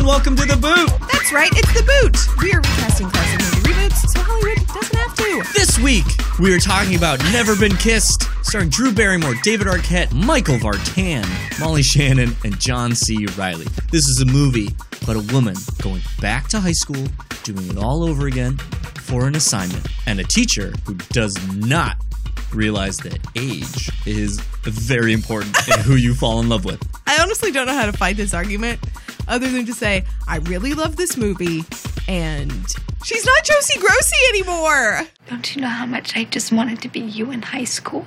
everyone. Welcome to The Boot. That's right, it's The Boot. We are recasting classic movie reboots so Hollywood doesn't have to. This week, we are talking about Never Been Kissed, starring Drew Barrymore, David Arquette, Michael Vartan, Molly Shannon, and John C. Reilly. This is a movie about a woman going back to high school, doing it all over again for an assignment, and a teacher who does not realize that age is very important in who you fall in love with. I honestly don't know how to fight this argument other than to say, I really love this movie and she's not Josie Grossi anymore. Don't you know how much I just wanted to be you in high school?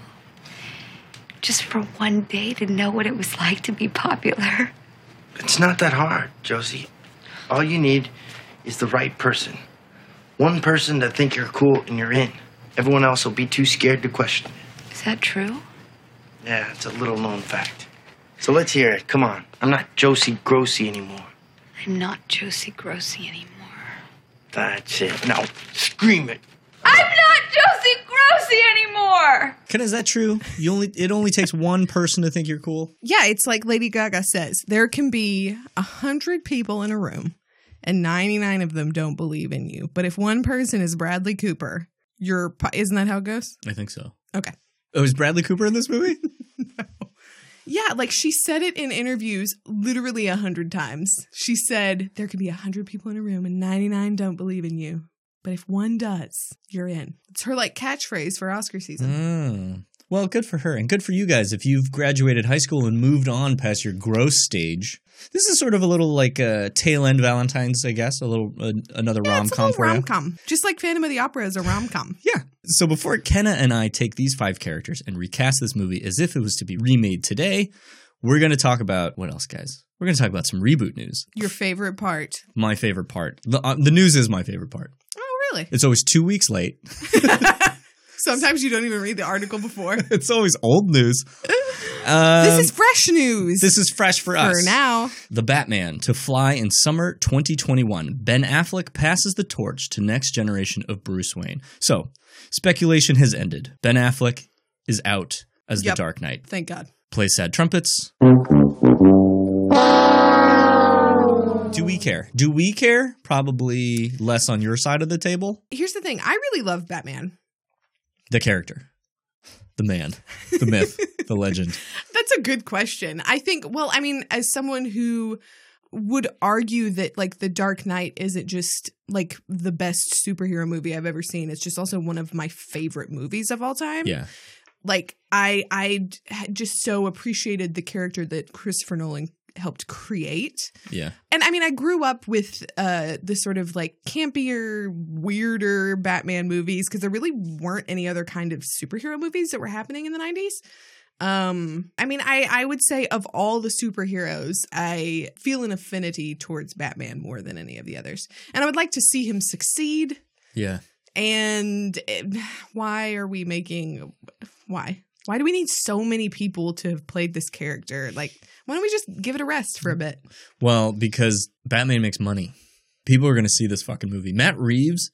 Just for one day to know what it was like to be popular. It's not that hard, Josie. All you need is the right person. One person to think you're cool and you're in. Everyone else will be too scared to question it. Is that true? Yeah, it's a little known fact. So let's hear it. Come on. I'm not Josie Grossi anymore. I'm not Josie Grossi anymore. That's it. Now, scream it. I'm not Josie Grossi anymore! Ken, is that true? You only it only takes one person to think you're cool. Yeah, it's like Lady Gaga says there can be a hundred people in a room and 99 of them don't believe in you. But if one person is Bradley Cooper, you're, isn't that how it goes? I think so. Okay. Oh, is Bradley Cooper in this movie? Yeah, like she said it in interviews literally a hundred times. She said there could be a hundred people in a room and 99 don't believe in you. But if one does, you're in. It's her like catchphrase for Oscar season. Mm. Well, good for her and good for you guys if you've graduated high school and moved on past your gross stage. This is sort of a little like a tail end Valentine's, I guess, a little uh, another Yeah, rom com little for rom com. Just like Phantom of the Opera is a rom com. Yeah. So before Kenna and I take these five characters and recast this movie as if it was to be remade today, we're going to talk about what else, guys? We're going to talk about some reboot news. Your favorite part. My favorite part. The, uh, the news is my favorite part. Oh, really? It's always two weeks late. Sometimes you don't even read the article before. it's always old news. Um, this is fresh news. this is fresh for for us. now. The Batman to fly in summer 2021. Ben Affleck passes the torch to next generation of Bruce Wayne. So, speculation has ended. Ben Affleck is out as Yep. the Dark Knight. Thank God. Play sad trumpets. Do we care? Do we care? Probably less on your side of the table. Here's the thing. I really love Batman. The character, the man, the myth, the legend. That's a good question. I think, well, I mean, as someone who would argue that like The Dark Knight isn't just like the best superhero movie I've ever seen, it's just also one of my favorite movies of all time. Yeah. Like I I just so appreciated the character that Christopher Nolan helped create. Yeah. And I mean, I grew up with uh the sort of like campier, weirder Batman movies because there really weren't any other kind of superhero movies that were happening in the 90s. Um, I mean, I I would say of all the superheroes, I feel an affinity towards Batman more than any of the others. And I would like to see him succeed. Yeah. And eh, why are we making why? Why do we need so many people to have played this character? Like, why don't we just give it a rest for a bit? Well, because Batman makes money. People are going to see this fucking movie. Matt Reeves,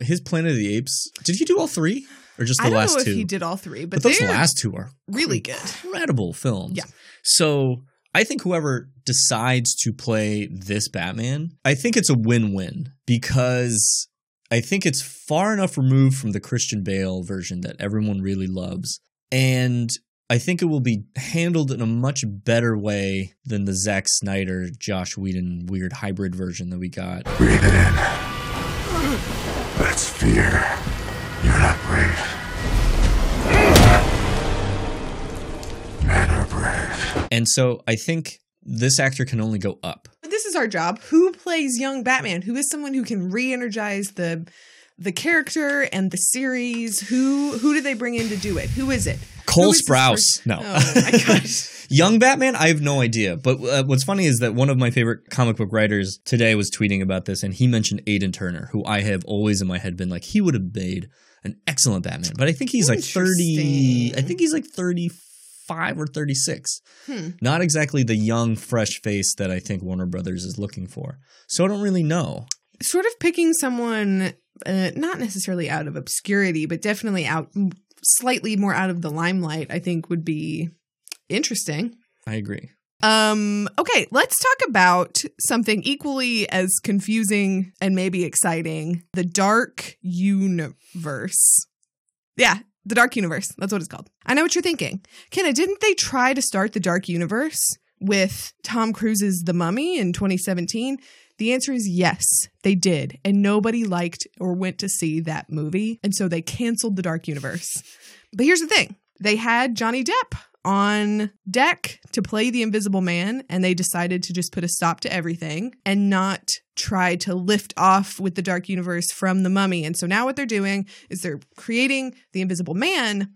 his Planet of the Apes, did he do all three? Or just the I don't last know if two? he did all three, but, but those last two are really good. incredible films. Yeah. So I think whoever decides to play this Batman, I think it's a win win because I think it's far enough removed from the Christian Bale version that everyone really loves. And I think it will be handled in a much better way than the Zack Snyder, Joss Whedon weird hybrid version that we got. Breathe it in. That's fear. You're not brave. Men are brave. And so I think this actor can only go up. But this is our job. Who plays young Batman? Who is someone who can re-energize the the character and the series? Who who do they bring in to do it? Who is it? Cole is Sprouse. No. Oh my. Young Batman, I have no idea. But uh, what's funny is that one of my favorite comic book writers today was tweeting about this, and he mentioned Aidan Turner, who I have always in my head been like, he would have made an excellent Batman. But I think he's like 30, I think he's like 35 or 36. Hmm. Not exactly the young, fresh face that I think Warner Brothers is looking for. So I don't really know. Sort of picking someone uh, not necessarily out of obscurity, but definitely out slightly more out of the limelight, I think would be interesting. I agree. Um, okay, let's talk about something equally as confusing and maybe exciting the Dark Universe. Yeah, the Dark Universe. That's what it's called. I know what you're thinking. Kenna, didn't they try to start the Dark Universe with Tom Cruise's The Mummy in 2017? The answer is yes, they did. And nobody liked or went to see that movie. And so they canceled the Dark Universe. But here's the thing they had Johnny Depp on deck to play the Invisible Man, and they decided to just put a stop to everything and not try to lift off with the Dark Universe from the Mummy. And so now what they're doing is they're creating the Invisible Man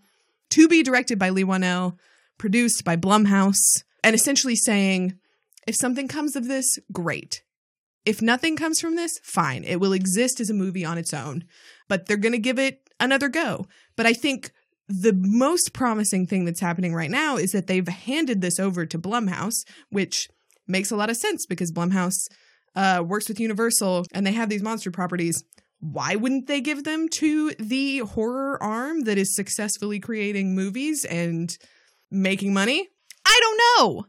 to be directed by Leigh Whannell, produced by Blumhouse, and essentially saying, if something comes of this, great. If nothing comes from this, fine. It will exist as a movie on its own, but they're going to give it another go. But I think the most promising thing that's happening right now is that they've handed this over to Blumhouse, which makes a lot of sense because Blumhouse uh, works with Universal and they have these monster properties. Why wouldn't they give them to the horror arm that is successfully creating movies and making money? I don't know.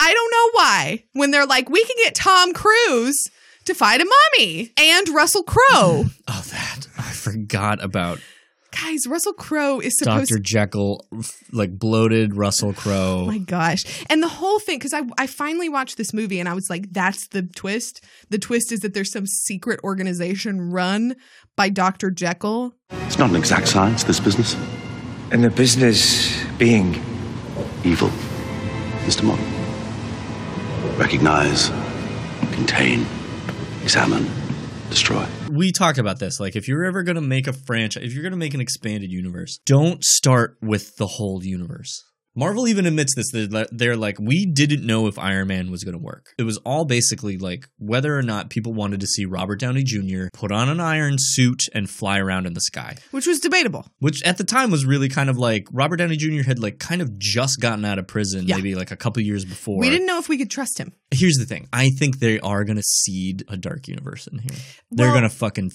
I don't know why. When they're like, we can get Tom Cruise to fight a mummy and Russell Crowe. Oh, that I forgot about Guys, Russell Crowe is supposed Dr. Jekyll, like bloated Russell Crowe. Oh my gosh. And the whole thing, because I, I finally watched this movie and I was like, that's the twist. The twist is that there's some secret organization run by Dr. Jekyll. It's not an exact science, this business. And the business being Evil. Mr. Mott. Recognize, contain, examine, destroy. we talked about this. Like, if you're ever going to make a franchise, if you're going to make an expanded universe, don't start with the whole universe. Marvel even admits this. They're, they're like, we didn't know if Iron Man was going to work. It was all basically like whether or not people wanted to see Robert Downey Jr. put on an iron suit and fly around in the sky. Which was debatable. Which at the time was really kind of like Robert Downey Jr. had like kind of just gotten out of prison, Yeah. maybe like a couple years before. We didn't know if we could trust him. Here's the thing. I think they are going to seed a dark universe in here. They're going to fucking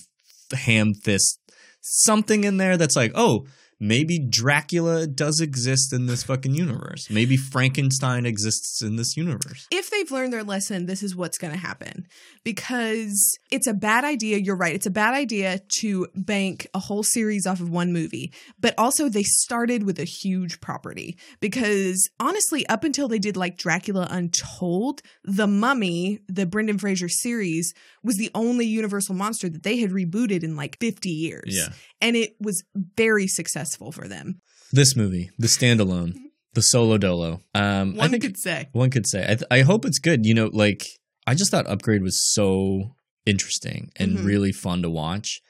ham fist something in there that's like, oh, maybe Dracula does exist in this fucking universe. Maybe Frankenstein exists in this universe. If they've learned their lesson, this is what's going to happen. Because it's a bad idea. You're right. It's a bad idea to bank a whole series off of one movie. But also, they started with a huge property. Because honestly, up until they did like Dracula Untold, The Mummy, the Brendan Fraser series, was the only Universal monster that they had rebooted in like 50 years. Yeah. And it was very successful for them. This movie, the standalone, the solo dolo. Um, I One think could say. one could say. I, th- I hope it's good. You know, like I just thought Upgrade was so interesting and Mhm. really fun to watch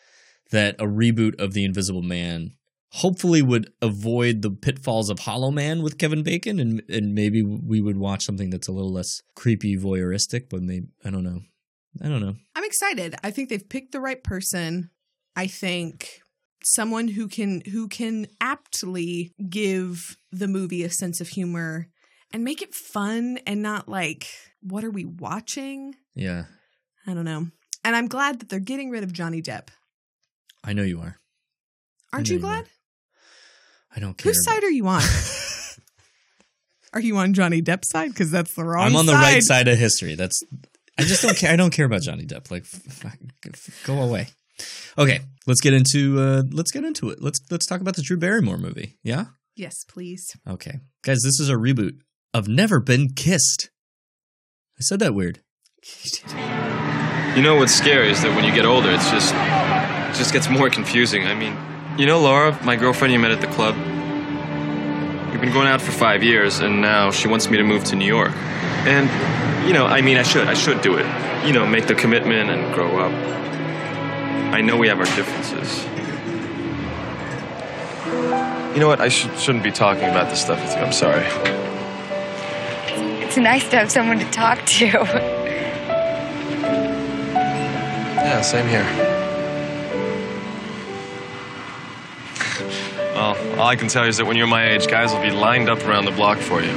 that a reboot of The Invisible Man hopefully would avoid the pitfalls of Hollow Man with Kevin Bacon and and maybe we would watch something that's a little less creepy voyeuristic but maybe I don't know. I don't know. I'm excited. I think they've picked the right person. I think someone who can who can aptly give the movie a sense of humor and make it fun and not like what are we watching? Yeah. I don't know. And I'm glad that they're getting rid of Johnny Depp. I know you are. Aren't you are. glad? I don't care. Whose side are you on? are you on Johnny Depp's side? Because that's the wrong. I'm on the right side of history. That's I just don't care. I don't care about Johnny Depp. Like, f- f- go away. Okay, let's get into uh let's get into it. Let's let's talk about the Drew Barrymore movie. Yeah. Yes, please. Okay, guys, this is a reboot of Never Been Kissed. I said that weird. You know what's scary is that when you get older, it's just it just gets more confusing. I mean, you know Laura, my girlfriend you met at the club. We've been going out for five years, and now she wants me to move to New York. And you know, I mean, I should, I should do it. You know, make the commitment and grow up. I know we have our differences. You know what? I should, shouldn't be talking about this stuff with you. I'm sorry. It's nice to have someone to talk to. Yeah, same here. Well, all I can tell you is that when you're my age, guys will be lined up around the block for you.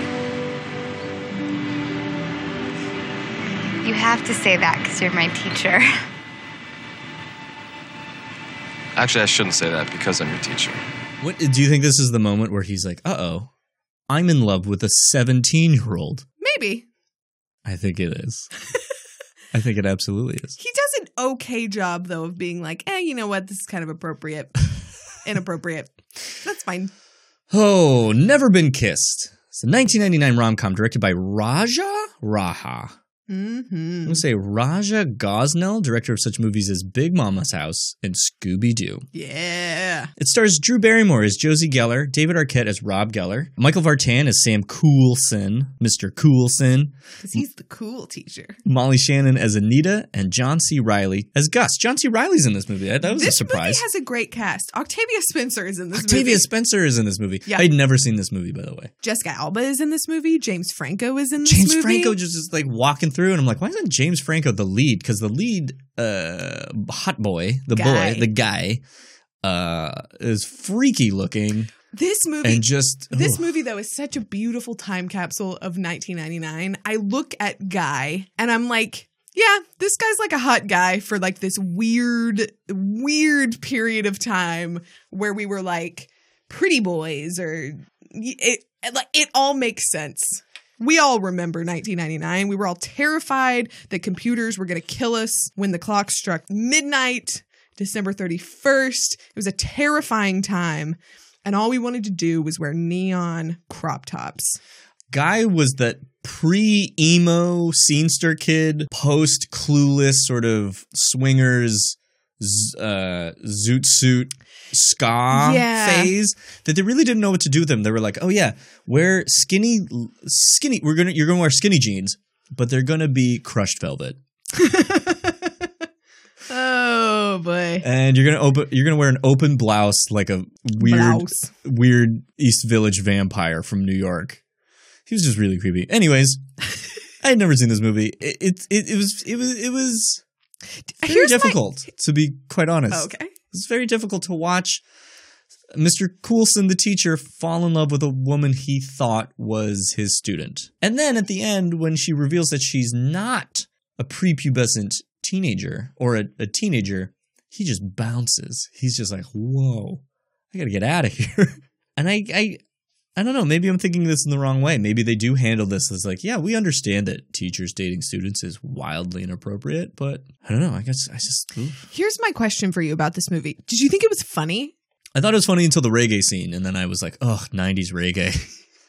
You have to say that because you're my teacher. Actually, I shouldn't say that because I'm your teacher. What do you think? This is the moment where he's like, "Uh oh, I'm in love with a 17 year old. Maybe. I think it is. I think it absolutely is. He does an okay job though of being like, eh, you know what, this is kind of appropriate. Inappropriate. That's fine. Oh, Never Been Kissed. It's a 1999 rom com directed by Raja Raha. I'm Mm-hmm. going to say Raja Gosnell, director of such movies as Big Momma's House and Scooby Doo. Yeah. It stars Drew Barrymore as Josie Geller, David Arquette as Rob Geller, Michael Vartan as Sam Coulson, Mr. Coulson, Because he's the cool teacher. Molly Shannon as Anita, and John C. Reilly as Gus. John C. Reilly's in this movie. That that was this a surprise. This movie has a great cast. Octavia Spencer is in this Octavia movie. Spencer is in this movie. Yeah. I'd never seen this movie, by the way. Jessica Alba is in this movie. James Franco is in this James movie. James Franco just is like walking through, and I'm like, why isn't James Franco the lead? Because the lead, uh, hot boy, the Guy. boy, the guy, uh, is freaky looking This movie and just This movie, though, is such a beautiful time capsule of 1999. I look at Guy and I'm like, yeah, this guy's like a hot guy for like this weird, weird period of time where we were like pretty boys or it, like it all makes sense. We all remember 1999. We were all terrified that computers were going to kill us when the clock struck midnight, December 31st. It was a terrifying time. And all we wanted to do was wear neon crop tops. Guy was that pre emo scenester kid, post clueless sort of swingers, uh, zoot suit ska Yeah. phase that they really didn't know what to do with them. They were like, oh yeah, wear skinny, skinny. We're gonna you're gonna wear skinny jeans, but they're gonna be crushed velvet, Oh boy. and you're gonna open you're gonna wear an open blouse like a weird Blouse. weird East Village vampire from New York. He was just really creepy. Anyways, I had never seen this movie. It it, it, it was it was it was very Here's my- difficult to be quite honest. Okay. It's very difficult to watch Mr. Coulson, the teacher, fall in love with a woman he thought was his student. And then at the end, when she reveals that she's not a prepubescent teenager or a, a teenager, he just bounces. He's just like, whoa, I gotta get out of here. and I, I, I don't know. Maybe I'm thinking this in the wrong way. Maybe they do handle this as like, yeah, we understand that teachers dating students is wildly inappropriate, but I don't know. I guess I just, oof. Here's my question for you about this movie. Did you think it was funny? I thought it was funny until the reggae scene, and then I was like, "Oh, '90s reggae,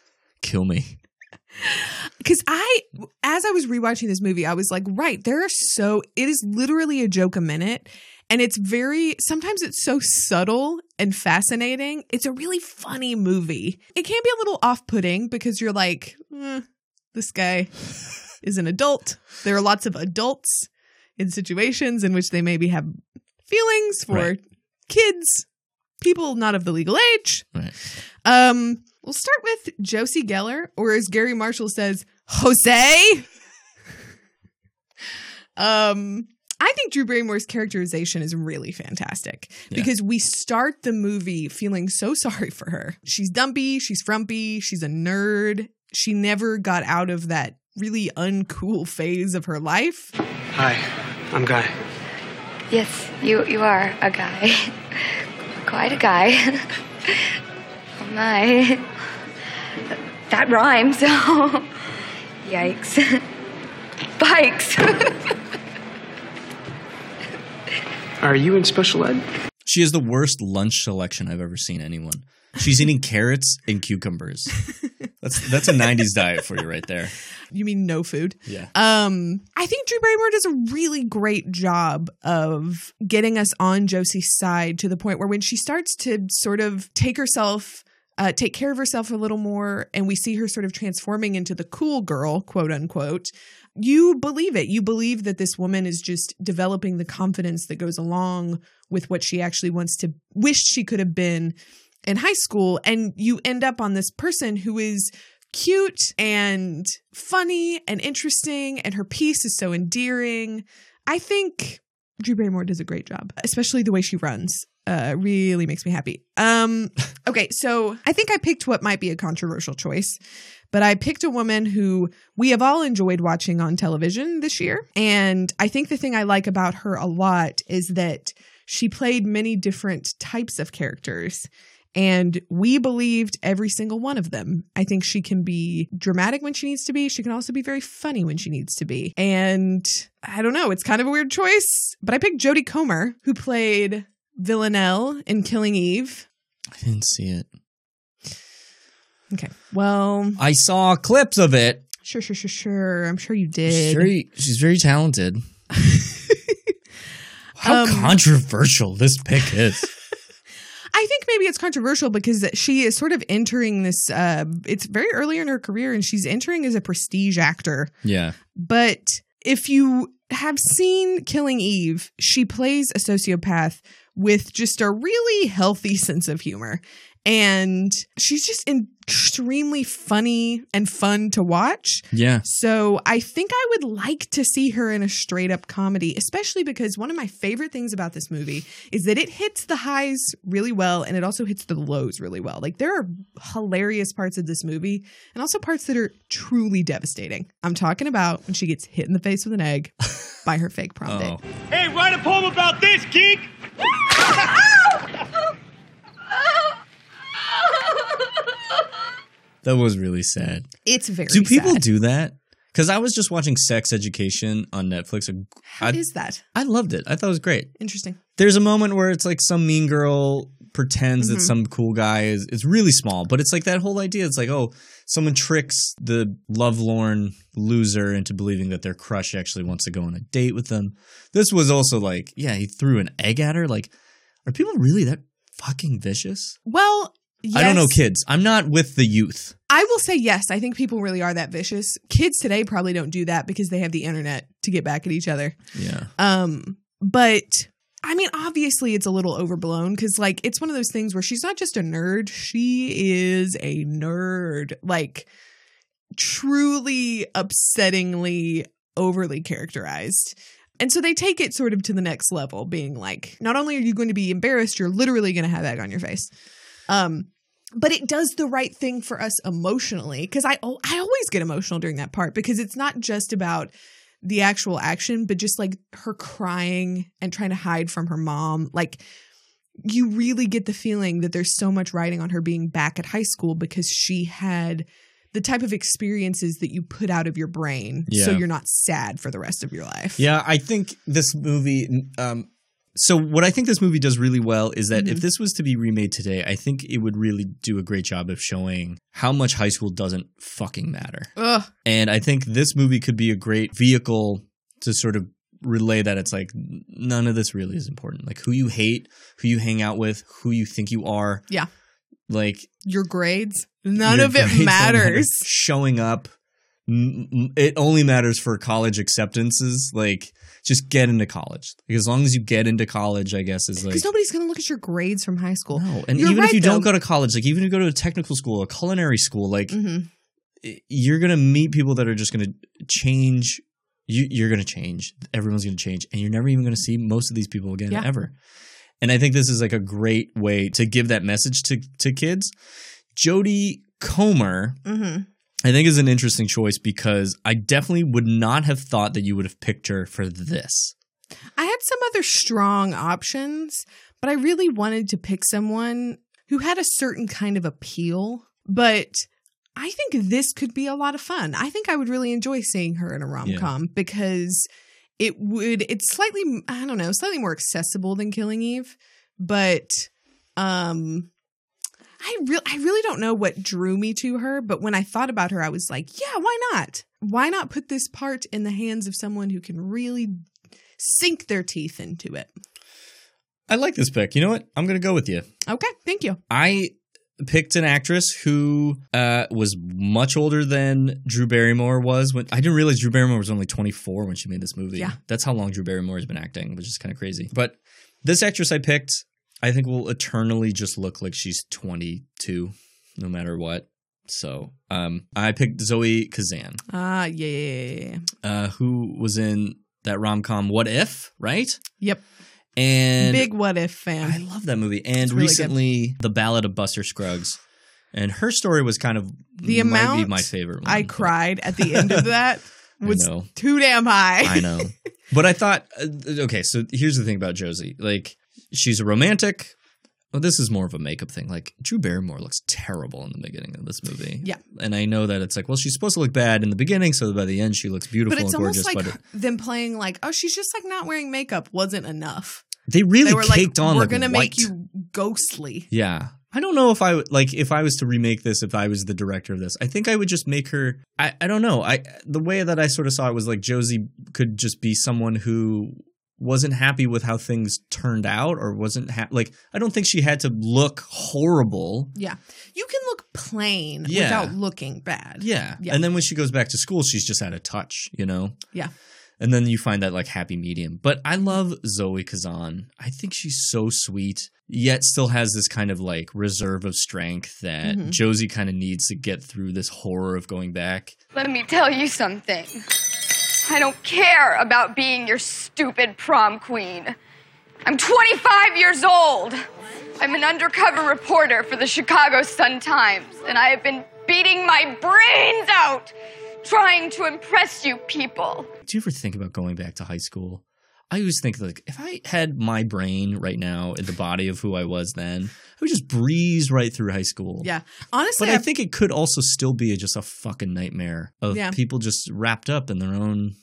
kill me." Because I, as I was rewatching this movie, I was like, right, there are so, it is literally a joke a minute. And it's very, sometimes it's so subtle and fascinating. It's a really funny movie. It can be a little off putting because you're like, eh, this guy is an adult. There are lots of adults in situations in which they maybe have feelings for Right. kids, people not of the legal age. Right. Um, we'll start with Josie Geller, or as Garry Marshall says, Jose. um, I think Drew Barrymore's characterization is really fantastic Yeah. because we start the movie feeling so sorry for her. She's dumpy, she's frumpy, she's a nerd. She never got out of that really uncool phase of her life. Hi, I'm Guy. Yes, you you are a guy. Quite a guy. oh my. That rhymes. Yikes. Bikes. Are you in special ed? She has the worst lunch selection I've ever seen anyone. She's eating carrots and cucumbers. That's that's a '90s diet for you right there. You mean no food? Yeah. Um, I think Drew Barrymore does a really great job of getting us on Josie's side to the point where when she starts to sort of take herself, uh, take care of herself a little more, and we see her sort of transforming into the cool girl, quote unquote, you believe it. You believe that this woman is just developing the confidence that goes along with what she actually wants to, wish she could have been in high school. And you end up on this person who is cute and funny and interesting, and her piece is so endearing. I think Drew Barrymore does a great job, especially the way she runs. Uh, really makes me happy. Um, okay, so I think I picked what might be a controversial choice, but I picked a woman who we have all enjoyed watching on television this year. And I think the thing I like about her a lot is that she played many different types of characters. And we believed every single one of them. I think she can be dramatic when she needs to be. She can also be very funny when she needs to be. And I don't know, it's kind of a weird choice, but I picked Jodie Comer, who played Villanelle in Killing Eve. I didn't see it. Okay. Well, I saw clips of it. sure, sure, sure, sure. I'm sure you did. Very, she's very talented. How Um, controversial this pick is. I think maybe it's controversial because she is sort of entering this. Uh, it's very early in her career, and she's entering as a prestige actor. yeah. But if you have seen Killing Eve, she plays a sociopath with just a really healthy sense of humor. And she's just extremely funny and fun to watch. Yeah. So I think I would like to see her in a straight up comedy, especially because one of my favorite things about this movie is that it hits the highs really well and it also hits the lows really well. Like there are hilarious parts of this movie and also parts that are truly devastating. I'm talking about when she gets hit in the face with an egg by her fake prom date. Oh. Hey, write a poem about this, geek! That was really sad. It's very do people sad. do that? Because I was just watching Sex Education on Netflix. How I, is that? I loved it. I thought it was great. Interesting. There's a moment where it's like some mean girl pretends that Mhm. some cool guy is. It's really small, but it's like that whole idea. It's like, oh, someone tricks the lovelorn loser into believing that their crush actually wants to go on a date with them. This was also like, yeah, he threw an egg at her. Like, are people really that fucking vicious? Well, I don't know kids. I'm not with the youth. I will say yes. I think people really are that vicious. Kids today probably don't do that because they have the internet to get back at each other. Yeah. Um, but I mean, obviously, it's a little overblown because, like, it's one of those things where she's not just a nerd; she is a nerd, like, truly upsettingly overly characterized. And so they take it sort of to the next level, being like, not only are you going to be embarrassed, you're literally going to have egg on your face. Um, but it does the right thing for us emotionally because I I always get emotional during that part because it's not just about the actual action, but just like her crying and trying to hide from her mom. Like you really get the feeling that there's so much riding on her being back at high school because she had the type of experiences that you put out of your brain so you're not sad for the rest of your life. Yeah, I think this movie. Um, so what I think this movie does really well is that if Mhm. this was to be remade today, I think it would really do a great job of showing how much high school doesn't fucking matter. Ugh. And I think this movie could be a great vehicle to sort of relay that it's like none of this really is important. Like who you hate, who you hang out with, who you think you are. Yeah. Like Your grades, none your of it grades don't matter. matters. Showing up, it only matters for college acceptances. Like, just get into college. Like, as long as you get into college, I guess is like. Because nobody's going to look at your grades from high school. No, and You're even if right, you don't go to college, like even if you go to a technical school, a culinary school, like Mhm. you're gonna meet people that are just gonna change. You you're gonna change. Everyone's gonna change, and you're never even gonna see most of these people again Yeah. ever. And I think this is like a great way to give that message to to kids. Jodie Comer, Mhm. I think, is an interesting choice because I definitely would not have thought that you would have picked her for this. I had some other strong options, but I really wanted to pick someone who had a certain kind of appeal. But I think this could be a lot of fun. I think I would really enjoy seeing her in a rom com because it would, it's slightly, I don't know, slightly more accessible than Killing Eve. But, um, I really, I really don't know what drew me to her, but when I thought about her, I was like, yeah, why not? Why not put this part in the hands of someone who can really sink their teeth into it? I like this pick. You know what? I'm gonna go with you. Okay, thank you. I picked an actress who uh, was much older than Drew Barrymore was when I didn't realize Drew Barrymore was only 24 when she made this movie. Yeah. That's how long Drew Barrymore has been acting, which is kind of crazy. But this actress I picked, I think will eternally just look like she's 22 no matter what. So, um, I picked Zoe Kazan, Ah, yeah, yeah, yeah, uh, who was in that rom-com What If, right? Yep. And Big what if fan. I love that movie. And really good. recently, The Ballad of Buster Scruggs. And her story was kind of The amount my favorite one. I cried at the end of that was too damn high. I know. But I thought, uh, okay, so here's the thing about Josie. Like, she's a romantic. well, this is more of a makeup thing. Like Drew Barrymore looks terrible in the beginning of this movie. Yeah. and I know that it's like, well, she's supposed to look bad in the beginning, so by the end she looks beautiful But it's and gorgeous. almost like but it, them playing like, oh, she's just like not wearing makeup wasn't enough. they really they were caked like, on we're like gonna white. make you ghostly. Yeah. I don't know if I like if I was to remake this if I was the director of this. I think I would just make her I, I don't know. I the way that I sort of saw it was like Josie could just be someone who wasn't happy with how things turned out or wasn't ha- like I don't think she had to look horrible. Yeah, you can look plain Yeah. without looking bad. Yeah. Yeah. And then when she goes back to school she's just out of touch, you know. Yeah. And then you find that like happy medium. But I love Zoe Kazan. I think she's so sweet, yet still has this kind of like reserve of strength that Mhm. Josie kind of needs to get through this horror of going back. Let me tell you something. I don't care about being your stupid prom queen. I'm 25 years old. I'm an undercover reporter for the Chicago Sun-Times, and I have been beating my brains out trying to impress you people. Do you ever think about going back to high school? I always think like if I had my brain right now in the body of who I was then, I would just breeze right through high school. Yeah. Honestly, But I I've- think it could also still be just a fucking nightmare of Yeah. people just wrapped up in their own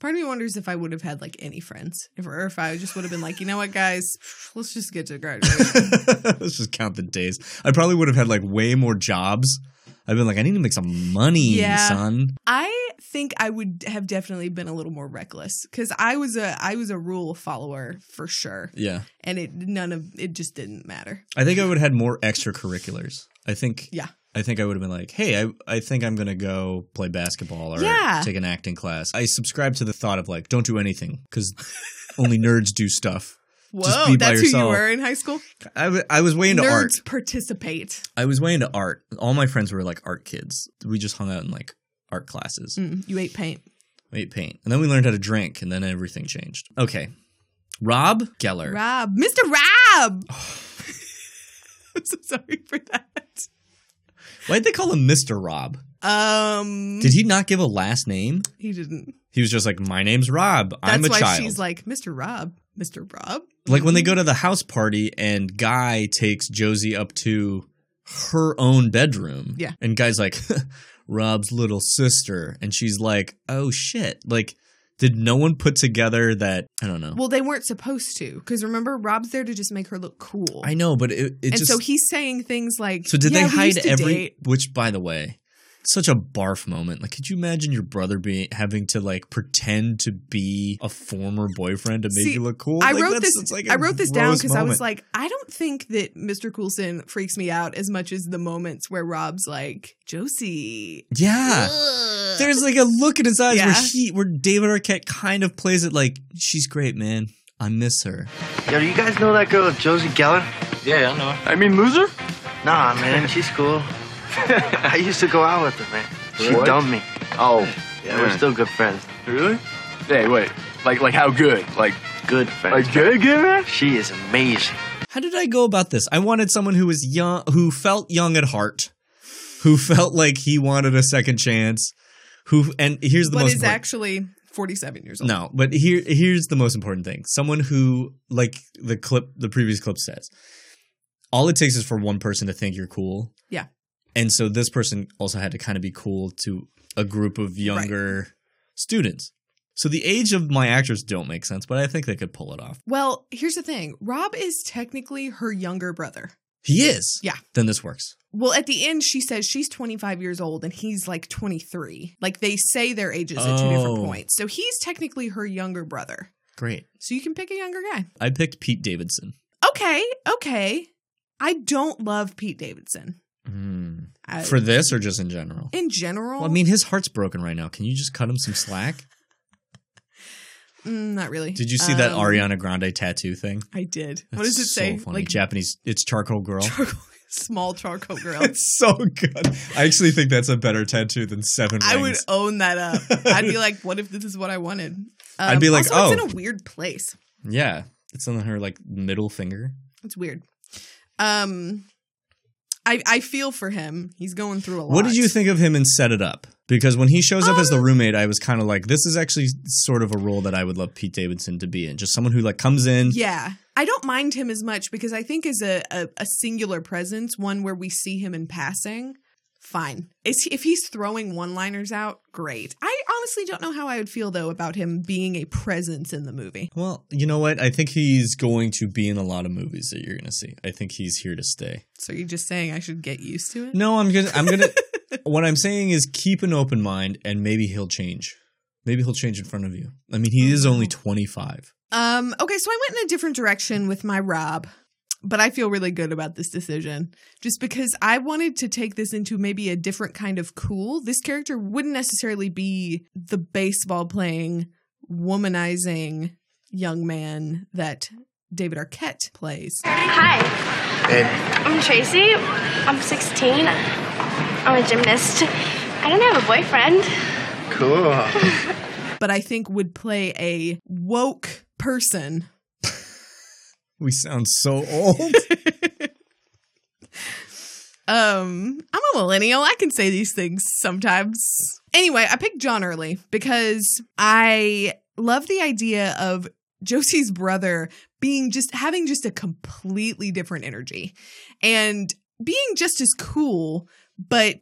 part of me wonders if I would have had like any friends, if or if I just would have been like, you know what, guys, let's just get to graduation. Let's just count the days. I probably would have had like way more jobs. I've been like, I need to make some money, Yeah. son. I think I would have definitely been a little more reckless because I was a I was a rule follower for sure, Yeah. and it none of it just didn't matter. I think I would have had more extracurriculars. I think Yeah. I think I would have been like, hey, I, I think I'm gonna go play basketball or Yeah. take an acting class. I subscribe to the thought of like, don't do anything because only nerds do stuff. Whoa, Just be by that's who you were in high school. I, w- I was way into Nerds art. participate. I was way into art. All my friends were like art kids. We just hung out in like art classes. Mm, you ate paint. Ate paint. And then we learned how to drink, and then everything changed. Okay. Rob Geller. Rob, Mr. Rob. I'm so sorry for that. Why'd they call him Mr. Rob? Um, Did he not give a last name? He didn't. He was just like, My name's Rob. That's I'm a why child. she's like, Mr. Rob, Mr. Rob. like when they go to the house party and Guy takes Josie up to her own bedroom. Yeah. And Guy's like, Rob's little sister. And she's like, Oh shit. Like, did no one put together that I don't know. Well, they weren't supposed to because remember, Rob's there to just make her look cool. I know, but it, it and just so he's saying things like, So did "Yeah, they hide every? date." Which, by the way, such a barf moment. Like, could you imagine your brother being having to like pretend to be a former boyfriend to make See, you look cool? I Like, wrote that's- this. it's like I a wrote this down because I was like, I don't think that Mr. Coulson freaks me out as much as the moments where Rob's like, Josie. yeah. There's like a look in his eyes where he, where David Arquette kind of plays it like she's great, man. I miss her. Yo, do you guys know that girl, Josie Geller? Yeah, I know. I mean, loser? Nah, man, she's cool. I used to go out with her, man. She What? dumped me. Oh, Yeah, we're still good friends. Really? Hey, wait. Like, like how good? Like, Good friends. like good, good, man? She is amazing. How did I go about this? I wanted someone who was young, who felt young at heart, who felt like he wanted a second chance, who and here's the but most is important- actually 47 years old. No, but here here's the most important thing. Someone who like the clip the previous clip says. All it takes is for one person to think you're cool. Yeah. And so this person also had to kind of be cool to a group of younger students. So the age of my actors don't make sense, but I think they could pull it off. Well, here's the thing Rob is technically her younger brother. He is. Yeah. Then this works. Well, at the end, she says she's 25 years old and he's like 23. Like they say their ages at two different Oh. points. So he's technically her younger brother. Great. So you can pick a younger guy. I picked Pete Davidson. Okay, okay. I don't love Pete Davidson. I- For this or just in general? in general. Well, I mean, his heart's broken right now. Can you just cut him some slack? Mm, not really. Did you see that Um, Ariana Grande tattoo thing? I did. what does it so say? Funny. Like Japanese. It's charcoal girl. small charcoal girl. it's so good. I actually think that's a better tattoo than seven I would own that up. I'd be like, what if this is what I wanted? Um, I'd be like, also, it's oh. in a weird place. Yeah, it's on her like middle finger. It's weird. Um, I, I feel for him. He's going through a lot. What did you think of him in Set It Up? Because when he shows up as the Um, roommate, I was kind of like, this is actually sort of a role that I would love Pete Davidson to be in. Just someone who like comes in. Yeah. I don't mind him as much because I think as a, a, a singular presence, one where we see him in passing, fine. Is he- if he's throwing one liners out, great. I honestly don't know how I would feel though about him being a presence in the movie. Well, you know what? I think he's going to be in a lot of movies that you're going to see. I think he's here to stay. So you're just saying I should get used to it? No, I'm gonna. I'm gonna. what I'm saying is keep an open mind, and maybe he'll change. Maybe he'll change in front of you. I mean, he is only 25. Um, okay, so I went in a different direction with my Rob, but I feel really good about this decision just because I wanted to take this into maybe a different kind of cool. This character wouldn't necessarily be the baseball playing, womanizing young man that David Arquette plays. Hi, Hey, I'm Tracy. I'm 16. I'm a gymnast. I don't have a boyfriend. cool. But I think would play a woke person. We sound so old. Um, I'm a millennial. I can say these things sometimes. Anyway, I picked John Early because I love the idea of Josie's brother being just having just a completely different energy and being just as cool, but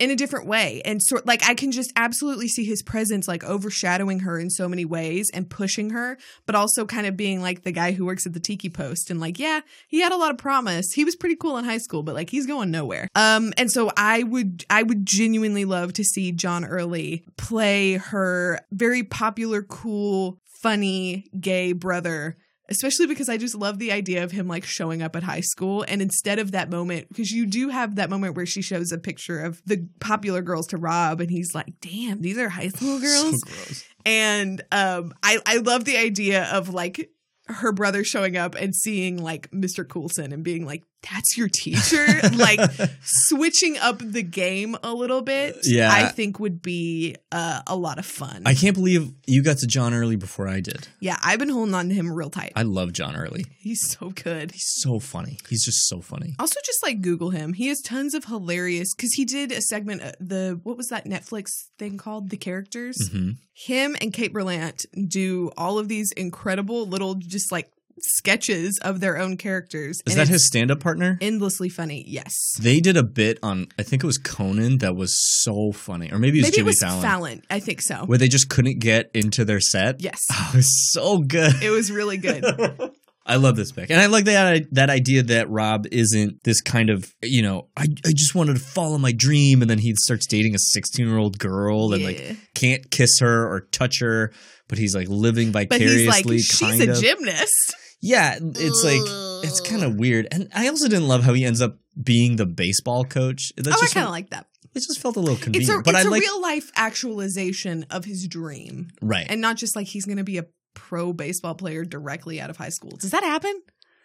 in a different way. And sort like I can just absolutely see his presence like overshadowing her in so many ways and pushing her, but also kind of being like the guy who works at the tiki post and like, yeah, he had a lot of promise. He was pretty cool in high school, but like he's going nowhere. Um and so I would I would genuinely love to see John Early play her very popular, cool, funny gay brother especially because I just love the idea of him like showing up at high school. And instead of that moment, because you do have that moment where she shows a picture of the popular girls to Rob, and he's like, damn, these are high school girls. gross. And um, I, I love the idea of like her brother showing up and seeing like Mr. Coulson and being like, that's your teacher? like switching up the game a little bit, Yeah. I think would be uh, a lot of fun. I can't believe you got to John Early before I did. yeah, I've been holding on to him real tight. I love John Early. He's so good. He's so funny. He's just so funny. Also, just like Google him. He has tons of hilarious because he did a segment. uh, The what was that Netflix thing called? The characters. Mhm. Him and Kate Berlant do all of these incredible little, just like sketches of their own characters. Is that his stand up partner? Endlessly funny. Yes. They did a bit on, I think it was Conan, that was so funny. Or maybe it was Maybe Jimmy it was Fallon. Fallon. I think so. Where they just couldn't get into their set. Yes. Oh, it was so good. It was really good. I love this pick. And I like that that idea that Rob isn't this kind of, you know, I, I just wanted to follow my dream and then he starts dating a 16-year-old girl and Yeah. like can't kiss her or touch her, but he's like living but vicariously he's like, she's a of. gymnast. Yeah, it's like it's kind of weird. And I also didn't love how he ends up being the baseball coach. That oh, I kind of like that. it just felt a little It's convenient. a, but it's I a like real life actualization of his dream. Right. And not just like he's going to be a pro baseball player directly out of high school. Does that happen?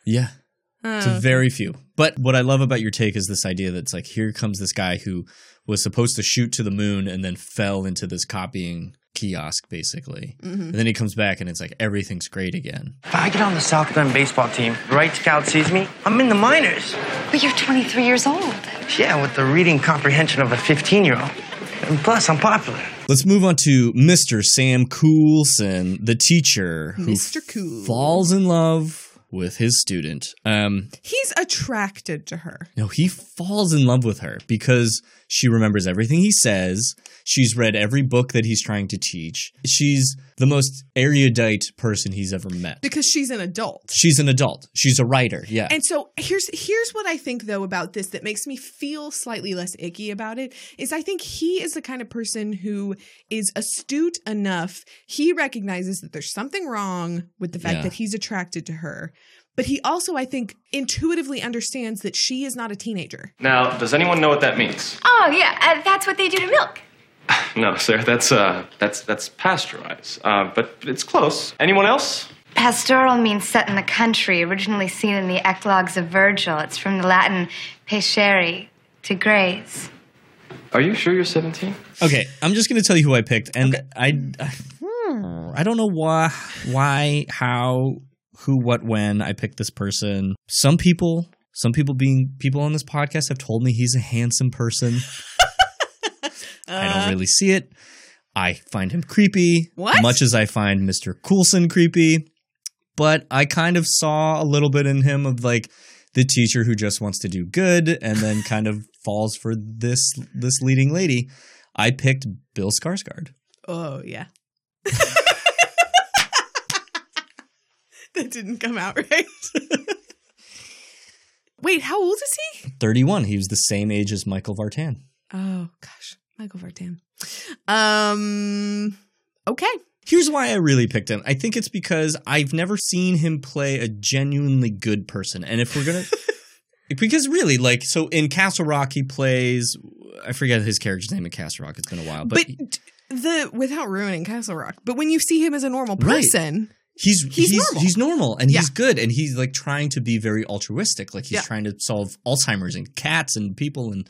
Yeah. To oh. very few. But what I love about your take is this idea that's like here comes this guy who was supposed to shoot to the moon and then fell into this copying kiosk basically. Mm-hmm. And then he comes back and it's like everything's great again. If I get on the South Bend baseball team, the right scout sees me, I'm in the minors. But you're 23 years old. Yeah, with the reading comprehension of a 15 year old. And plus, I'm popular. Let's move on to Mr. Sam Coulson, the teacher who Mr. Cool. falls in love with his student. Um He's attracted to her. No, he falls in love with her because she remembers everything he says. She's read every book that he's trying to teach. She's the most erudite person he's ever met. because she's an adult. She's an adult. She's a writer. Yeah. And so here's here's what I think though about this that makes me feel slightly less icky about it is I think he is the kind of person who is astute enough. He recognizes that there's something wrong with the fact Yeah. that he's attracted to her. But he also, I think, intuitively understands that she is not a teenager. Now, does anyone know what that means? Oh, yeah, uh, that's what they do to milk. No, sir. That's uh, that's that's pasteurized. Uh, but it's close. Anyone else? Pastoral means set in the country, originally seen in the Eclogues of Virgil. It's from the Latin pascere, to graze. Are you sure you're 17? okay, I'm just going to tell you who I picked and I I, I don't know why why how who what when I picked this person. Some people Some people being people on this podcast have told me he's a handsome person. I don't uh-huh. really see it. I find him creepy. What? Much as I find Mr. Coulson creepy. But I kind of saw a little bit in him of like the teacher who just wants to do good and then kind of falls for this this leading lady. I picked Bill Skarsgård. Oh yeah. that didn't come out right. Wait, how old is he? 31. He was the same age as Michael Vartan. Oh gosh, Michael Vartan. Um. Okay. Here's why I really picked him. I think it's because I've never seen him play a genuinely good person. And if we're gonna, because really, like, so in Castle Rock, he plays. I forget his character's name in Castle Rock. It's been a while, but, But, the without ruining Castle Rock, but when you see him as a normal Right. He's he's he's normal. he's normal and Yeah. he's good and he's like trying to be very altruistic. Like he's Yeah. trying to solve Alzheimer's and cats and people and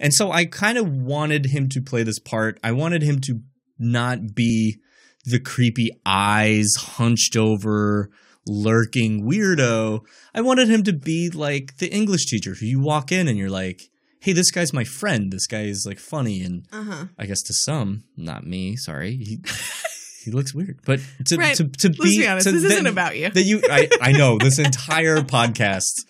and so I kind of wanted him to play this part. I wanted him to not be the creepy eyes hunched over lurking weirdo. I wanted him to be like the English teacher who you walk in and you're like, "Hey, this guy's my friend. This guy is like funny and uh huh. I guess to some, not me, sorry. He he looks weird. But to Right. to, to be, be honest, to this then- isn't about you. That you I, I know this entire podcast,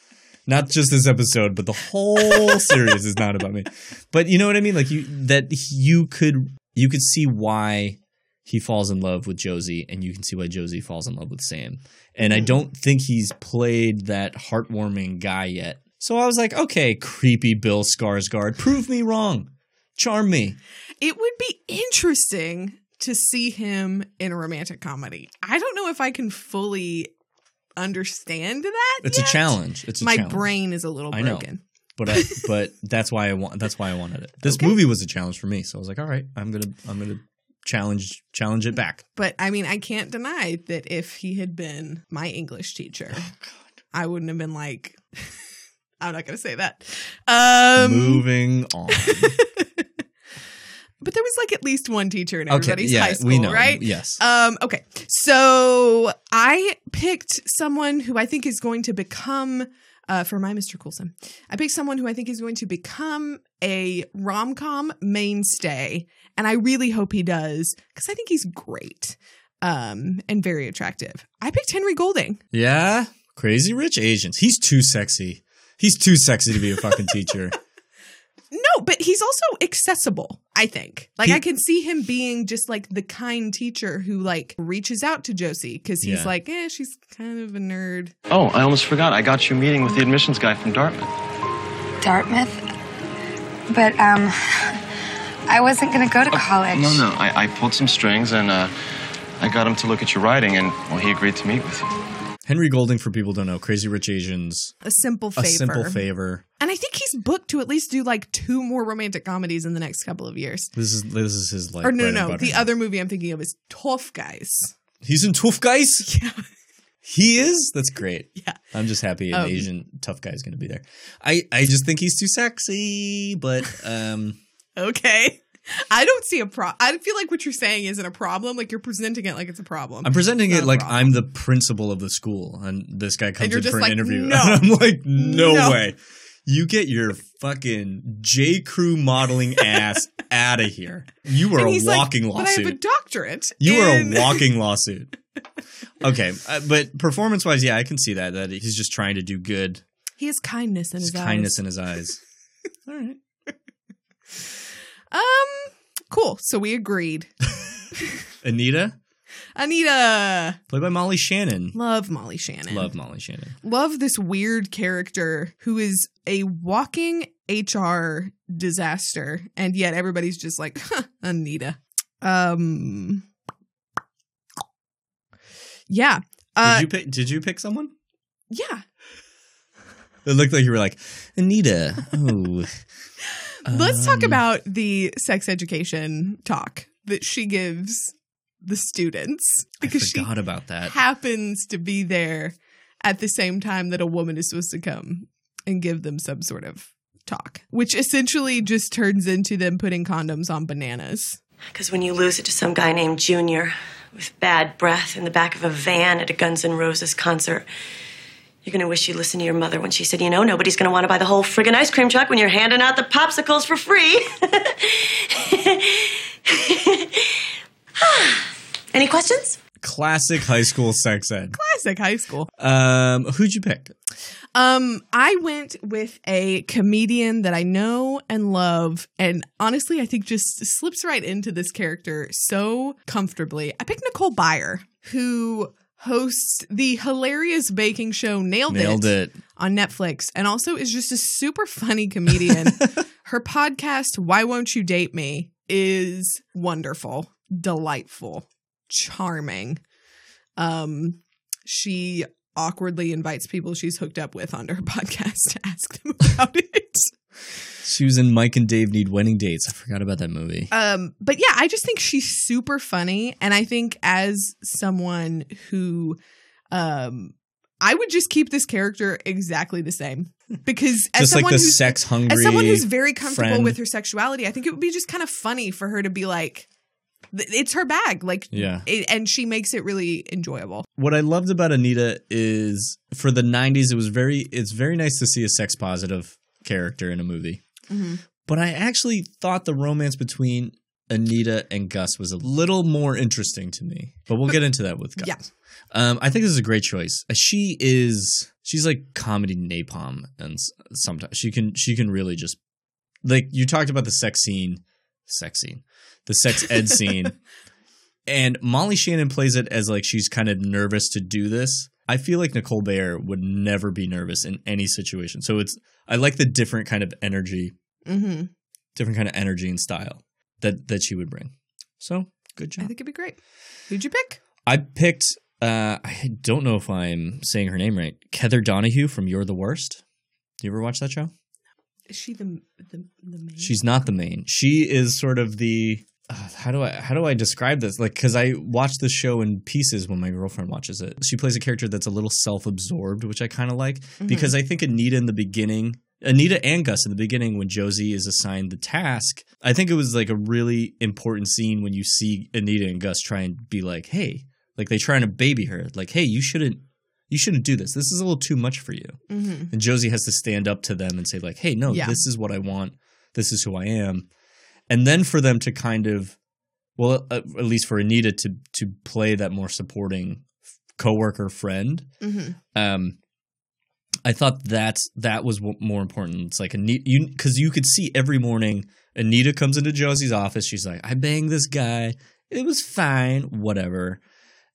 not just this episode, but the whole series is not about me. But you know what I mean? Like you that you could you could see why he falls in love with Josie and you can see why Josie falls in love with Sam. And I hmm. don't think he's played that heartwarming guy yet. So I was like, okay, creepy Bill Skarsgård, prove me wrong. Charm me. It would be interesting to see him in a romantic comedy. I don't know if I can fully understand that. It's yet. a challenge. It's a My challenge. brain is a little I know. broken. But I but that's why I want that's why I wanted it. This movie was a challenge for me, so I was like, all right, I'm gonna I'm gonna challenge challenge it back. But I mean, I can't deny that if he had been my English teacher, Oh, I wouldn't have been like. I'm not going to say that. Um, Moving on. but there was like at least one teacher in Okay, everybody's yeah, high school, right? yes. Um, okay. So I picked someone who I think is going to become, uh, for my Mr. Coulson, I picked someone who I think is going to become a rom com mainstay. And I really hope he does because I think he's great um, and very attractive. I picked Henry Golding. Yeah, crazy rich Asians. He's too sexy. He's too sexy to be a fucking teacher. No, but he's also accessible, I think. Like He- I can see him being just like the kind teacher who like reaches out to Josie because he's Yeah. like, eh, she's kind of a nerd. Oh, I almost forgot. I got you a meeting with the admissions guy from Dartmouth. Dartmouth? But, um, I wasn't gonna go to college. No, no. I, I pulled some strings and uh, I got him to look at your writing, and well, he agreed to meet with you. Henry Golding, for people who don't know, Crazy Rich Asians, A simple favor. a simple favor. And I think he's booked to at least do like two more romantic comedies in the next couple of years. This is this is his like. or no, no, no. The other movie I'm thinking of is Tough Guys. He's in Tough Guys. Yeah, he is. That's great. Yeah, I'm just happy an Um, Asian tough guy is going to be there. I I just think he's too sexy, but um, Okay. I don't see a pro. I feel like what you're saying isn't a problem. Like you're presenting it like it's a problem. I'm presenting it like problem. I'm the principal of the school, and this guy comes in for an like, interview, "No. and I'm like, no, No. way. You get your fucking J. Crew modeling ass out of here. You are a he's like, walking But I have a lawsuit. doctorate. You are a walking lawsuit. Okay, uh, but performance wise, yeah, I can see that. That he's just trying to do good. He has kindness in His his, kindness eyes. in his eyes. All right. Um, cool. So we agreed. Anita, Anita, played by Molly Shannon. love Molly Shannon. Love Molly Shannon. love this weird character who is a walking HR disaster, and yet everybody's just like, huh, Anita. Um, yeah, uh, did you pick? Did you pick someone? yeah. It looked like you were like Anita. Oh, Let's talk Um, about the sex education talk that she gives the students I because she forgot about that. happens to be there at the same time that a woman is supposed to come and give them some sort of talk, which essentially just turns into them putting condoms on bananas. Because when you lose it to some guy named Junior with bad breath in the back of a van at a Guns N' Roses concert, You're gonna wish you listened to your mother when she said, you know, nobody's gonna wanna buy the whole friggin' ice cream truck when you're handing out the popsicles for free. Any questions? Classic high school sex ed. Classic high school. Um, who'd you pick? Um, I went with a comedian that I know and love, and honestly, I think just slips right into this character so comfortably. I picked Nicole Byer, who hosts the hilarious baking show Nailed, Nailed it. on Netflix, and also is just a super funny comedian. Her podcast, Why Won't You Date Me, is wonderful, delightful, charming. Um, she awkwardly invites people she's hooked up with onto her podcast to ask them about it. She was in Mike and Dave Need Wedding Dates. I forgot about that movie. Um, but yeah, I just think she's super funny, and I think as someone who, um, I would just keep this character exactly the same because as Just like someone the who's sex hungry as someone who's very comfortable friend. with her sexuality, I think it would be just kind of funny for her to be like, it's her bag, like, Yeah. it, and she makes it really enjoyable. What I loved about Anita is for the 90s it was very it's very nice to see a sex positive character in a movie. Mm-hmm. But I actually thought the romance between Anita and Gus was a little more interesting to me. But we'll get into that with Gus. Yeah. Um, I think this is a great choice. She is she's like comedy napalm, and sometimes she can she can really just like you talked about the sex scene, sex scene, the sex ed scene, and Molly Shannon plays it as like she's kind of nervous to do this. I feel like Nicole Byer would never be nervous in any situation. So it's I like the different kind of energy, Mm-hmm. different kind of energy and style that that she would bring. So good job. I think it'd be great. Who'd you pick? I picked. Uh, I don't know if I'm saying her name right. Heather Donohue from You're the Worst. Do you ever watch that show? Is she the the, the main? She's not the main. She is sort of the. Uh, how do I how do I describe this? Like, because I watch the show in pieces when my girlfriend watches it. She plays a character that's a little self absorbed, which I kind of like Mhm. because I think Anita in the beginning, Anita and Gus in the beginning, when Josie is assigned the task, I think it was like a really important scene when you see Anita and Gus try and be like, "Hey," like they trying to baby her, like, "Hey, you shouldn't." You shouldn't do this. This is a little too much for you. Mhm. And Josie has to stand up to them and say, like, hey, no, Yeah. this is what I want. This is who I am. And then for them to kind of, well, uh, at least for Anita to to play that more supporting coworker friend. Mm-hmm. Um, I thought that's that was more important. It's like Anita, you because you could see every morning Anita comes into Josie's office. She's like, I banged this guy. It was fine, whatever.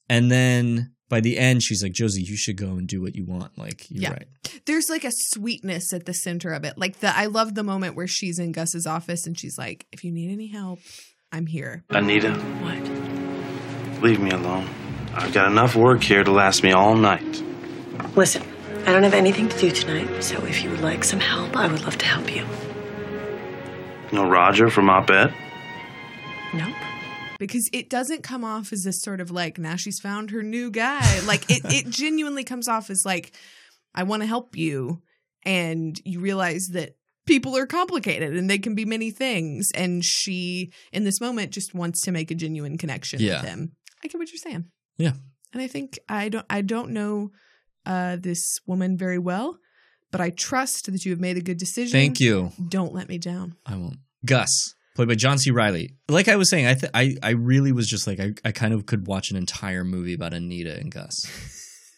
And then by the end, she's like, Josie, you should go and do what you want. Like, you're Yeah. right. There's like a sweetness at the center of it. Like the I love the moment where she's in Gus's office and she's like, "If you need any help, I'm here." Anita, What? leave me alone. I've got enough work here to last me all night. Listen, I don't have anything to do tonight, so if you would like some help, I would love to help you. No Roger from Op Ed? Nope. Because it doesn't come off as this sort of like now she's found her new guy. Like it it genuinely comes off as like I want to help you and you realize that people are complicated and they can be many things and she in this moment just wants to make a genuine connection Yeah. with him. I get what you're saying. Yeah. And I think I don't I don't know uh this woman very well, but I trust that you have made a good decision. Thank you. Don't let me down. I won't. Gus, played by John C. Reilly. Like I was saying, I th- I I really was just like I, I kind of could watch an entire movie about Anita and Gus.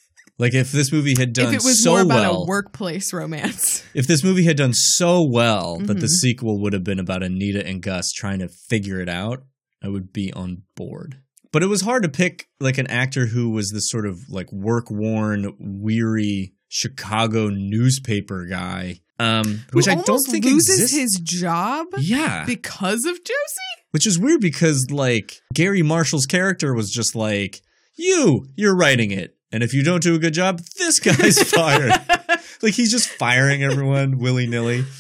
like if this movie had done if it was so more about well, a workplace romance. if this movie had done so well that the Mhm. sequel would have been about Anita and Gus trying to figure it out, I would be on board. But it was hard to pick like an actor who was this sort of like work worn, weary Chicago newspaper guy, um, which I don't think loses exists. his job. Yeah. because of Josie. Which is weird because like Garry Marshall's character was just like, "You, you're writing it, and if you don't do a good job, this guy's fired." like he's just firing everyone willy nilly.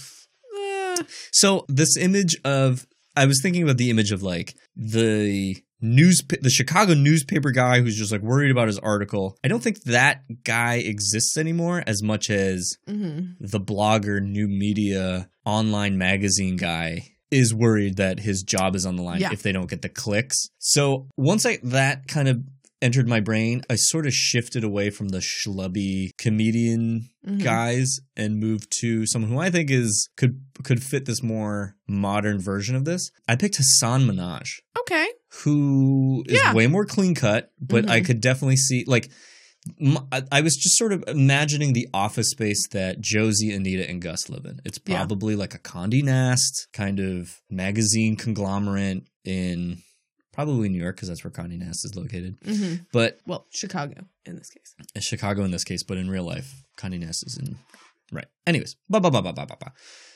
So this image of I was thinking about the image of like the news the Chicago newspaper guy who's just like worried about his article. I don't think that guy exists anymore as much as Mhm. the blogger, new media, online magazine guy is worried that his job is on the line Yeah. if they don't get the clicks. So once I that kind of entered my brain, I sort of shifted away from the schlubby comedian Mhm. guys and moved to someone who I think is could could fit this more modern version of this. I picked Hasan Minhaj, Okay. who is Yeah. way more clean cut, but I Mhm. could definitely see like. I was just sort of imagining the office space that Josie, Anita, and Gus live in. It's Yeah. probably like a Condé Nast kind of magazine conglomerate in probably New York because that's where Condé Nast is located. Mhm. But Well, Chicago in this case. uh, Chicago in this case, but in real life, Condé Nast is in right. Anyways, ba ba ba ba ba ba ba.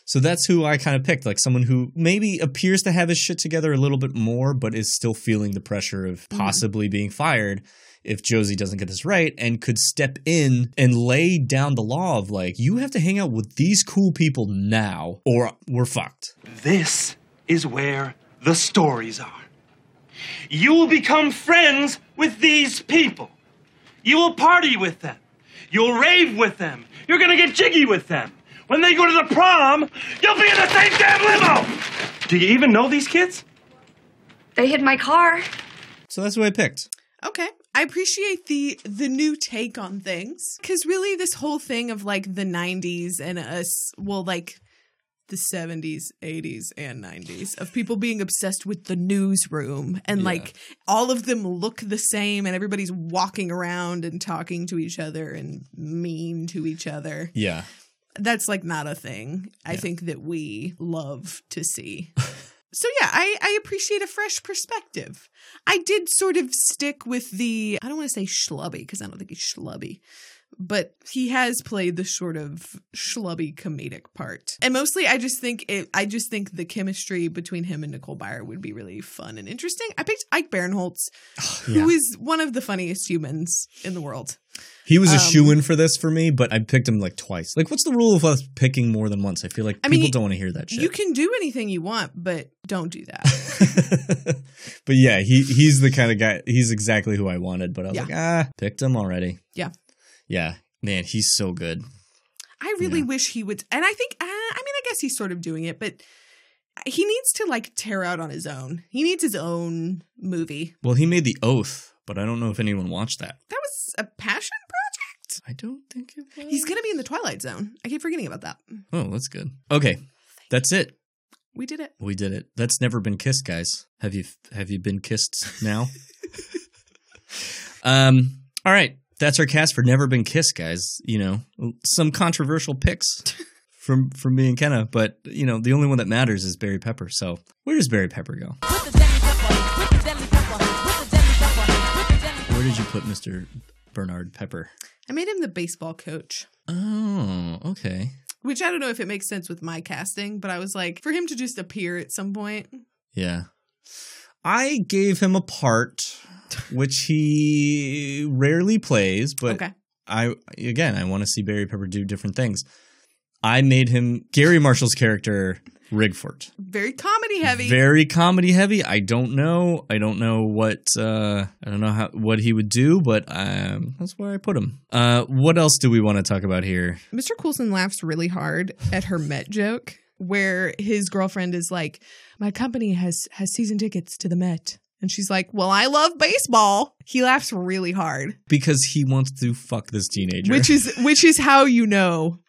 So that's who I kind of picked, like someone who maybe appears to have his shit together a little bit more, but is still feeling the pressure of Mhm. possibly being fired if Josie doesn't get this right, and could step in and lay down the law of like, you have to hang out with these cool people now, or we're fucked. This is where the stories are. You will become friends with these people. You will party with them. You'll rave with them. You're gonna get jiggy with them. When they go to the prom, you'll be in the same damn limo! Do you even know these kids? They hit my car. So that's who I picked. Okay. I appreciate the the new take on things cuz really this whole thing of like the 90s and us well like the 70s, 80s and 90s of people being obsessed with the newsroom and like all of them look the same and everybody's walking around and talking to each other and mean to each other. Yeah. That's like not a thing I think that we love to see. So yeah, I, I appreciate a fresh perspective. I did sort of stick with the I don't want to say schlubby because I don't think he's schlubby, but he has played the sort of schlubby comedic part. And mostly I just think it I just think the chemistry between him and Nicole Byer would be really fun and interesting. I picked Ike Barinholtz, yeah. who is one of the funniest humans in the world. He was a Um, shoe in for this for me, but I picked him like twice. Like, what's the rule of us picking more than once? I feel like I people mean, don't want to hear that shit. You can do anything you want, but don't do that. but yeah, he he's the kind of guy. He's exactly who I wanted. But I was Yeah. like, ah, picked him already. yeah. Yeah, man, he's so good. I really wish he would. And I think, uh, I mean, I guess he's sort of doing it, but he needs to like tear out on his own. He needs his own movie. Well, he made the oath, but I don't know if anyone watched that. That was a passion project. I don't think it was. He's going to be in the Twilight Zone. I keep forgetting about that. Oh, that's good. Okay, that's it. We did it. We did it. That's never been kissed, guys. Have you have you been kissed now? um. All right, that's our cast for Never Been Kissed, guys. You know, some controversial picks from from me and Kenna, but you know, the only one that matters is Barry Pepper. So where does Barry Pepper go? Where did you put Mister Bernard Pepper? I made him the baseball coach, Oh, okay. which I don't know if it makes sense with my casting, but I was like, for him to just appear at some point. Yeah. I gave him a part which he rarely plays, but Okay. I again I want to see Barry Pepper do different things. I made him Garry Marshall's character Rigfort. Very comedy heavy. Very comedy heavy. I don't know. I don't know what uh I don't know how what he would do, but um that's where I put him. Uh what else do we want to talk about here? Mr. Coulson laughs really hard at her Met joke, where his girlfriend is like, "My company has has season tickets to the Met," and she's like, "Well, I love baseball." He laughs really hard, Because he wants to fuck this teenager. which is which is how you know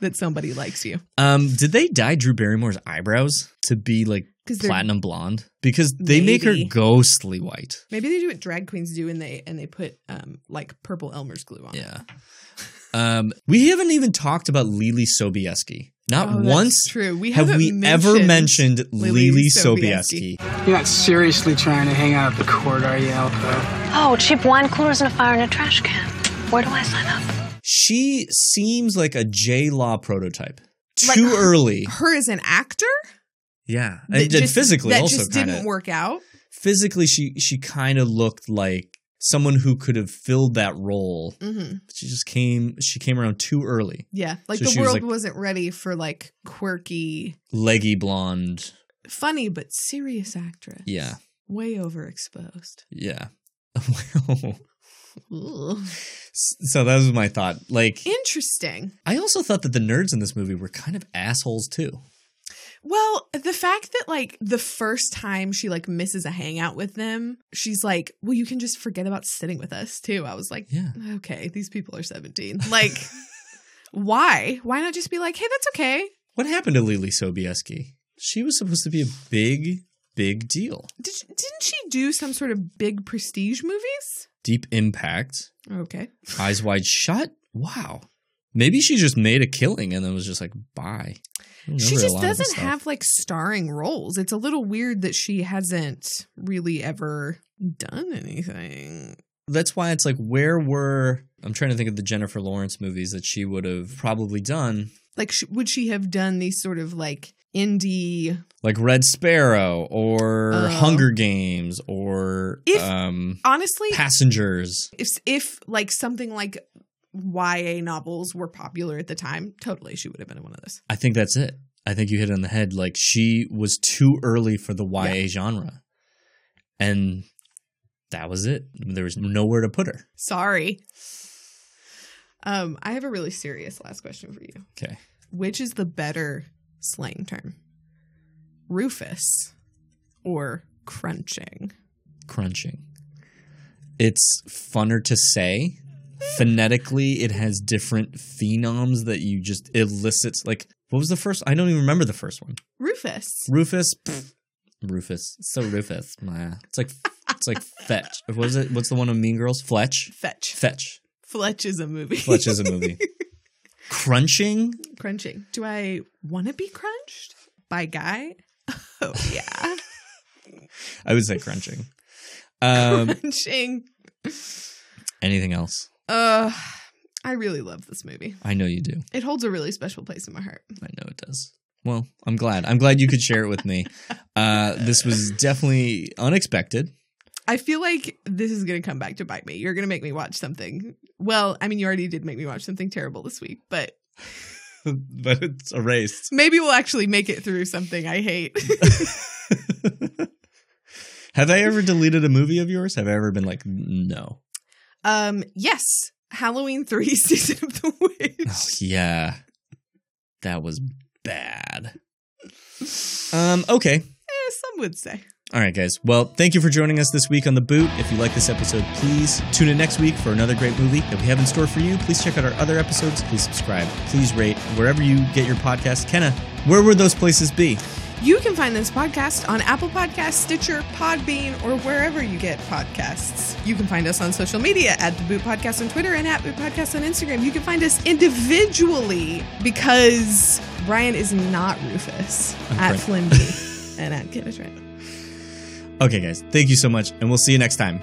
that somebody likes you. Um, did they dye Drew Barrymore's eyebrows to be like platinum blonde? Because they make her ghostly white. Maybe they do what drag queens do, and they and they put um like purple Elmer's glue on. Yeah. Um, we haven't even talked about Leelee Sobieski. Not Oh, once true. We have haven't we ever mentioned mentioned Leelee Leelee Sobieski. Sobieski. You're not seriously trying to hang out at the court, are you, Alpo? Oh, cheap wine coolers and a fire in a trash can. Where do I sign up? She seems like a J Law prototype. Too her- early. Her as an actor, Yeah. that And, and just- physically that also just kind didn't of work out. physically she she kind of looked like someone who could have filled that role. hmm she just came she came around too early. Yeah, like So the she was, world like- wasn't ready for like quirky, Leggy blonde. funny but serious actress. Yeah. way overexposed. Yeah. so that was my thought. Like Interesting. I also thought that the nerds in this movie were kind of assholes too. Well, the fact that like the first time she like misses a hangout with them, she's like, "Well, you can just forget about sitting with us too." I was like, Yeah. okay, these people are 17. Like why? Why not just be like, "Hey, that's okay." What happened to Leelee Sobieski? She was supposed to be a big, big deal. Did didn't she do some sort of big prestige movies? Deep Impact, Okay. Eyes Wide Shut. Wow. Maybe she just made a killing and then was just like, bye. She just lot of this doesn't have like starring roles. It's a little weird that she hasn't really ever done anything. That's why it's like, where were. I'm trying to think of the Jennifer Lawrence movies that she would have probably done, Like, sh- would she have done these sort of like indie? like Red Sparrow or Oh. Hunger Games or If- um, Honestly, Passengers. if if like something like YA novels were popular at the time, totally she would have been in one of those. I think that's it. I think you hit it on the head. Like she was too early for the YA genre. And that was it. There was nowhere to put her. Sorry. Um, I have a really serious last question for you. Okay. Which is the better slang term? Rufus or crunching? Crunching. It's funner to say. Phonetically, it has different phenoms that you just elicits. Like, what was the first? I don't even remember the first one. Rufus. Rufus. Pfft. Rufus. It's so Rufus. Nah. It's like it's like fetch. What was it? What's the one on Mean Girls? Fletch. Fetch. Fetch. Fletch is a movie. Fletch is a movie. Crunching. crunching. Do I want to be crunched by guy? Oh yeah. I would say crunching. Um, crunching. anything else? Uh, I really love this movie. I know you do. It holds a really special place in my heart. I know it does. Well, I'm glad. I'm glad you could share it with me. Uh, this was definitely unexpected. I feel like this is going to come back to bite me. You're going to make me watch something. Well, I mean, you already did make me watch something terrible this week, but but it's erased. maybe we'll actually make it through something I hate. Have I ever deleted a movie of yours? Have I ever been like, no? Um, yes, Halloween 3 Season of the Witch. Oh, yeah. That was bad. Um, okay. Eh, some would say. All right, guys. Well, thank you for joining us this week on The Boot. If you like this episode, please tune in next week for another great movie that we have in store for you. Please check out our other episodes. Please subscribe. Please rate wherever you get your podcast. Kenna, where would those places be? You can find this podcast on Apple Podcasts, Stitcher, Podbean, or wherever you get podcasts. You can find us on social media at The Boot Podcast on Twitter and at Boot Podcast on Instagram. You can find us individually because Brian is not Rufus I'm at Flimby and at Kenneth Trent. Okay, guys. Thank you so much, and we'll see you next time.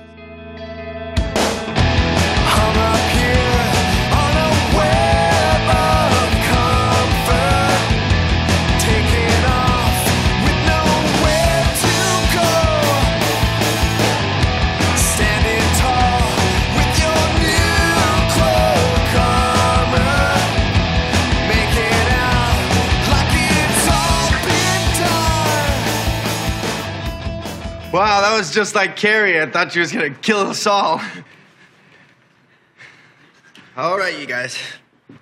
That was just like Carrie. I thought she was gonna kill us all. All right, you guys.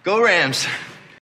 Go Rams.